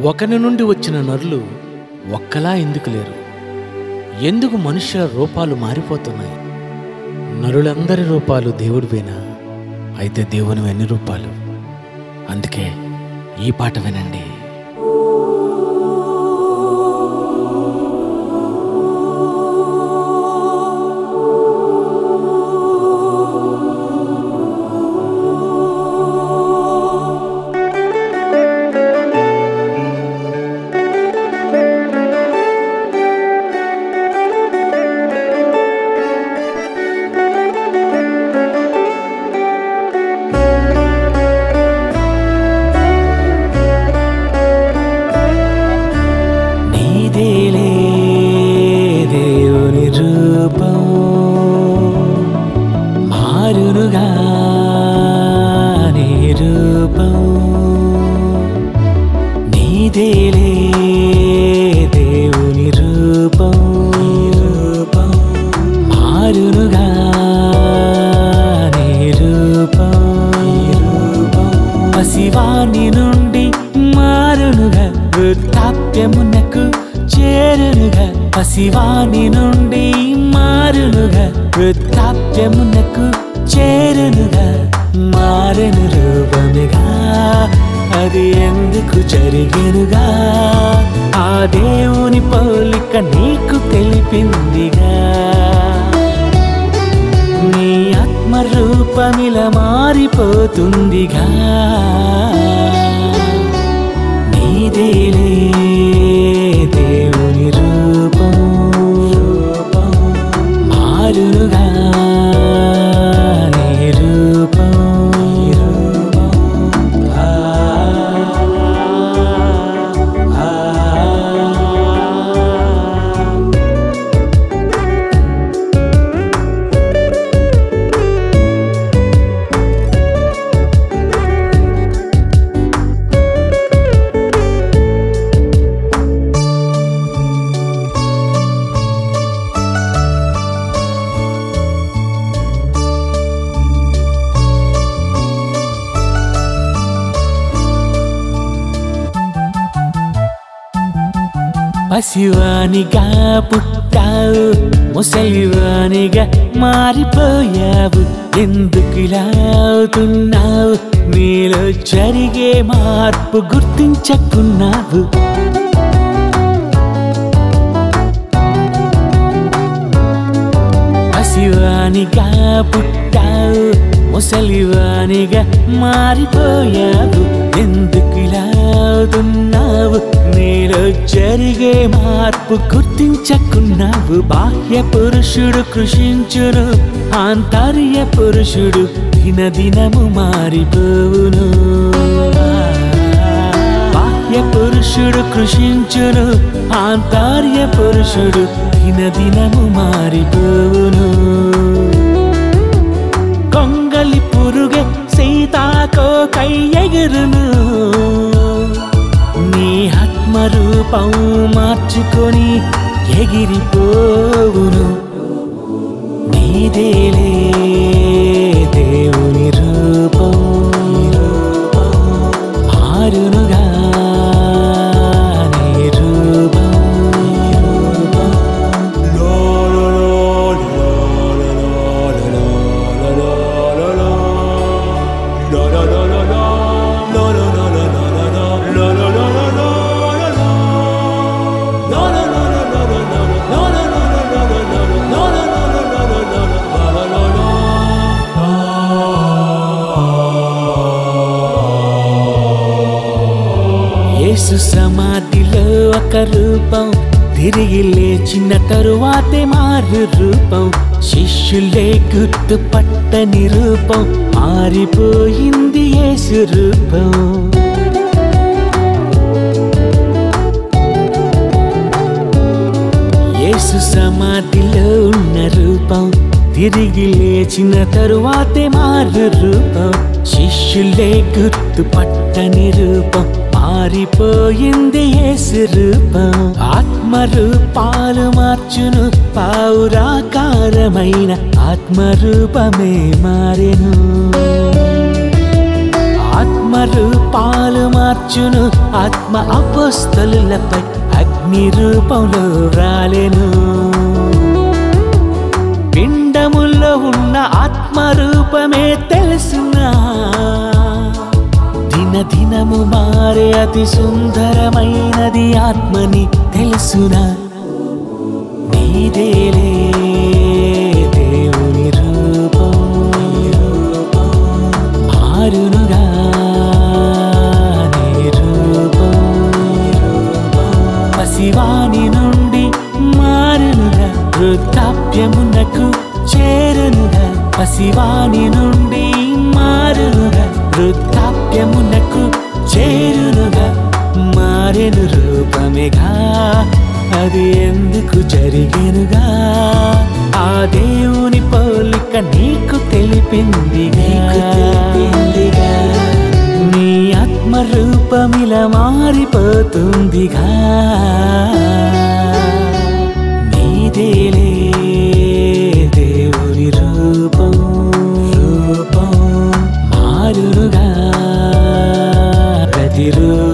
ఒకని నుండి వచ్చిన నరులు ఒక్కలా ఎందుకు లేరు? ఎందుకు మనుషుల రూపాలు మారిపోతున్నాయి? నరులందరి రూపాలు దేవుడివేనా? అయితే దేవుని ఎన్ని రూపాలు? అందుకే ఈ పాట వినండి. నుండి మారునుగా వృద్ధాప్యమునకు చేరునుగా. పసివాణి నుండి మారునుగా వృద్ధాప్యమునకు చేరునుగా. మారెను రూపముగా అది ఎందుకు జరిగెనుగా? ఆ దేవుని పౌలిక నీకు తెలిపిందిగా. నీ ఆత్మ రూపమిల మారిపోతుందిగా. నీదేలే దేవుని రూపం రూపం మారుగా పసివానిగా పుట్టావు ముసలివానిగా మారిపోయావు ఎందుకు ఇలా అవుతున్నావు? నీలో జరిగే మార్పు గుర్తించకున్నావు. పసివానిగా పుట్టావు ముసలివానిగా మారిపోయావు ఎందుకులా అవుతున్నావు నీలో జరిగే మార్పు గుర్తించకున్నావు. బాహ్య పురుషుడు కృషించును ఆంతర్య పురుషుడు దినదినము మారిపోవును. బాహ్య పురుషుడు కృషించును ఆంతర్య పురుషుడు దినదినము మారిపోవును. కొంగలి పురుగే సీతాకో కై ఎగురును. రూపం మార్చుకొని ఎగిరిపోవును. నీదేలే యేసు సమాధిలో ఒక రూపం. తిరిగి లేచిన తరువాతే మారు రూపం. శిష్యులే గుర్తుపట్టని రూపం మారిపోయింది యేసు రూపం. యేసు సమాధిలో ఉన్న రూపం. తిరిగి లేచిన తరువాతే మారు రూపం. శిష్యులే గుర్తుపట్టని రూపం మారిపోయింది యేసు రూపం ఆత్మరూపాలు మార్చును పావురాకారమైన ఆత్మ రూపమే మారెను. ఆత్మరూపాలు మార్చును ఆత్మ అపోస్తలులపై అగ్ని రూపంలో రాలెను పిండముల్లో ఉన్న ఆత్మ రూపమే దినము మారే అతి సుందరమైనది ఆత్మని తెలుసునా? నీదేలే దేవుని రూపం. మారునుగా రూపం. పసివాని నుండి మారునుగా వృద్ధాప్యమునకు చేరునుగా పసివాణి నుండి మారునుగా వృద్ధాప్యమునకు చేరునుగా మారెను రూపమేగా. అది ఎందుకు జరిగెనుగా? ఆ దేవుని పోలిక నీకు తెలిపిందిగా. నీ ఆత్మ రూపమిలా మారిపోతుందిగా. నీదేలే திரு